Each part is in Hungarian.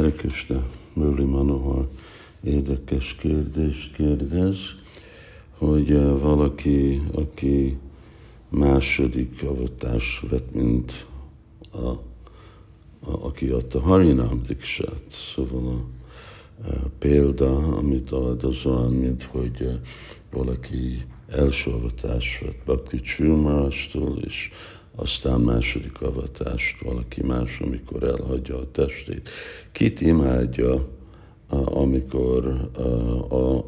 Hare Krishna, Murli Manohar érdekes kérdést kérdez, hogy uh, valaki, aki második avatás vett, mint a, a, aki adta Harinam Diksát. Szóval a, a példa, amit ad, az olyan, mint hogy uh, valaki első avatás vett Bhakti Csilmarastól, és aztán második avatást valaki más, amikor elhagyja a testét. Kit imádja, amikor a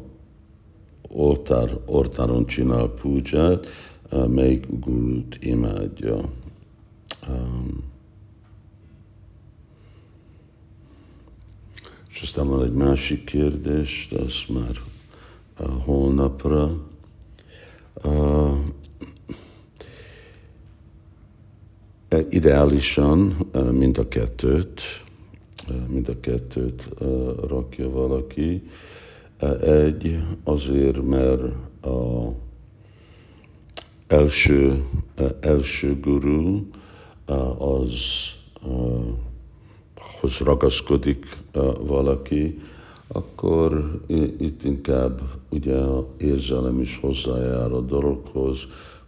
oltár, oltáron csinál púját, melyik gurút imádja. És aztán van egy másik kérdés, de az már holnapra. Ideálisan mind a kettőt, mind a kettőt rakja valaki. Egy azért, mert a első, első guru az hoz ragaszkodik valaki, akkor itt inkább ugye érzelem is hozzájár a dologhoz,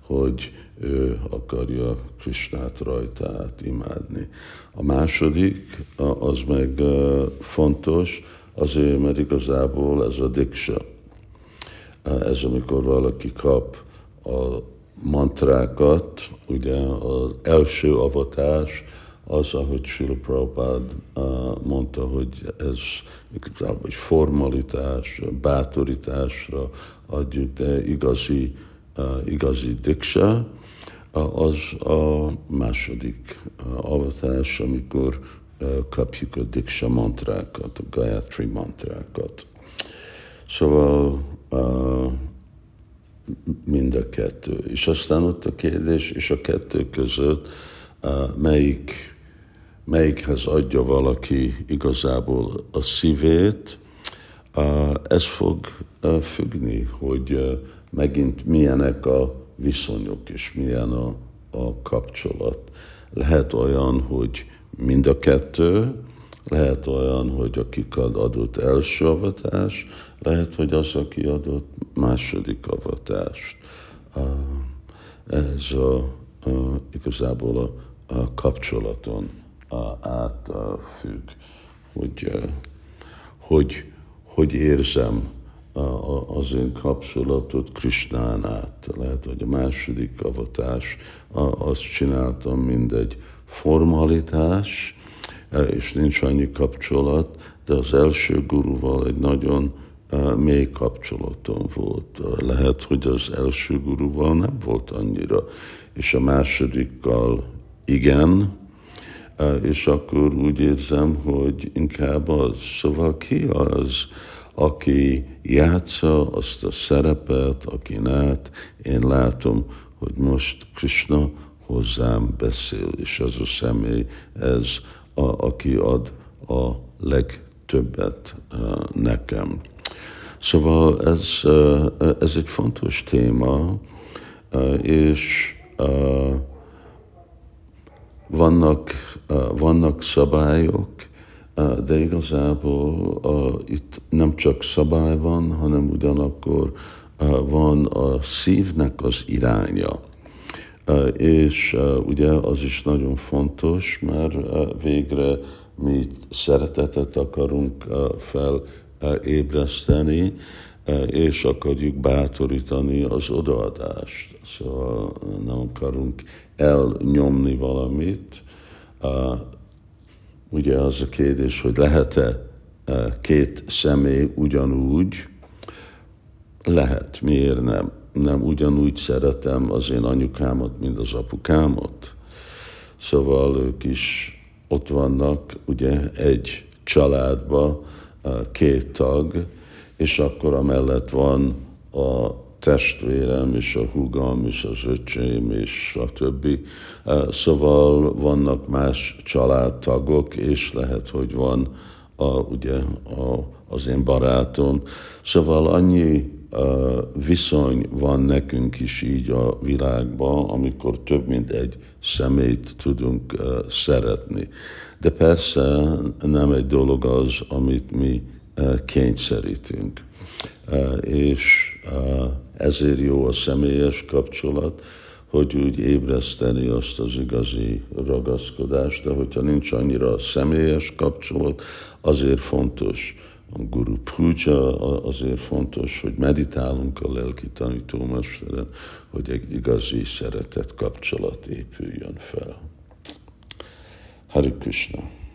hogy ő akarja Krisnát rajtát imádni. A második, az meg fontos, azért, mert igazából ez a diksa. Ez amikor valaki kap a mantrákat, ugye az első avatás, az, ahogy Srila Prabhupád mondta, hogy ez igazából egy formalitás, bátorításra adjuk, de igazi igazi diksa, az a második avatás, amikor kapjuk a diksa mantrákat, a Gayatri mantrákat. Szóval mind a kettő. És aztán ott a kérdés, és a kettő között melyik, melyikhez adja valaki igazából a szívét, ez fog függni, hogy megint milyenek a viszonyok, és milyen a, a kapcsolat. Lehet olyan, hogy mind a kettő, lehet olyan, hogy akik ad adott első avatás, lehet, hogy az, aki adott második avatást. Ez a, a, igazából a, a kapcsolaton átfügg, hogy, hogy, hogy érzem az én kapcsolatot Krisnán át. Lehet, hogy a második avatás, azt csináltam, mint egy formalitás, e, és nincs annyi kapcsolat, de az első guruval egy nagyon e, mély kapcsolatom volt. Lehet, hogy az első guruval nem volt annyira, és a másodikkal igen, e, és akkor úgy érzem, hogy inkább az. Szóval ki az, aki játsza azt a szerepet, akin át én látom, hogy most Krishna hozzám beszél, és az a személy, ez, a, aki ad a legtöbbet uh, nekem. Szóval ez, uh, ez egy fontos téma, uh, és vannak, vannak szabályok, de igazából uh, itt nem csak szabály van, hanem ugyanakkor uh, van a szívnek az iránya. Uh, és uh, ugye az is nagyon fontos, mert uh, végre mi szeretetet akarunk uh, felébreszteni, és akarjuk bátorítani az odaadást. Szóval nem akarunk elnyomni valamit, ugye az a kérdés, hogy lehet-e e, két személy ugyanúgy, lehet, miért nem? Nem ugyanúgy szeretem az én anyukámat, mint az apukámat. Szóval ők is ott vannak, ugye, egy családba, e, két tag, és akkor amellett van a testvérem, és a húgam, és az öcsém, és a többi. Szóval vannak más családtagok, és lehet, hogy van a, ugye, a, az én barátom. Szóval annyi viszony van nekünk is így a világban, amikor több mint egy szemét tudunk szeretni. De persze nem egy dolog az, amit mi kényszerítünk. És ezért jó a személyes kapcsolat, hogy úgy ébreszteni azt az igazi ragaszkodást, de hogyha nincs annyira személyes kapcsolat, azért fontos a guru puja, azért fontos, hogy meditálunk a lelki tanítómesteren, hogy egy igazi szeretet kapcsolat épüljön fel. Hari Krishna.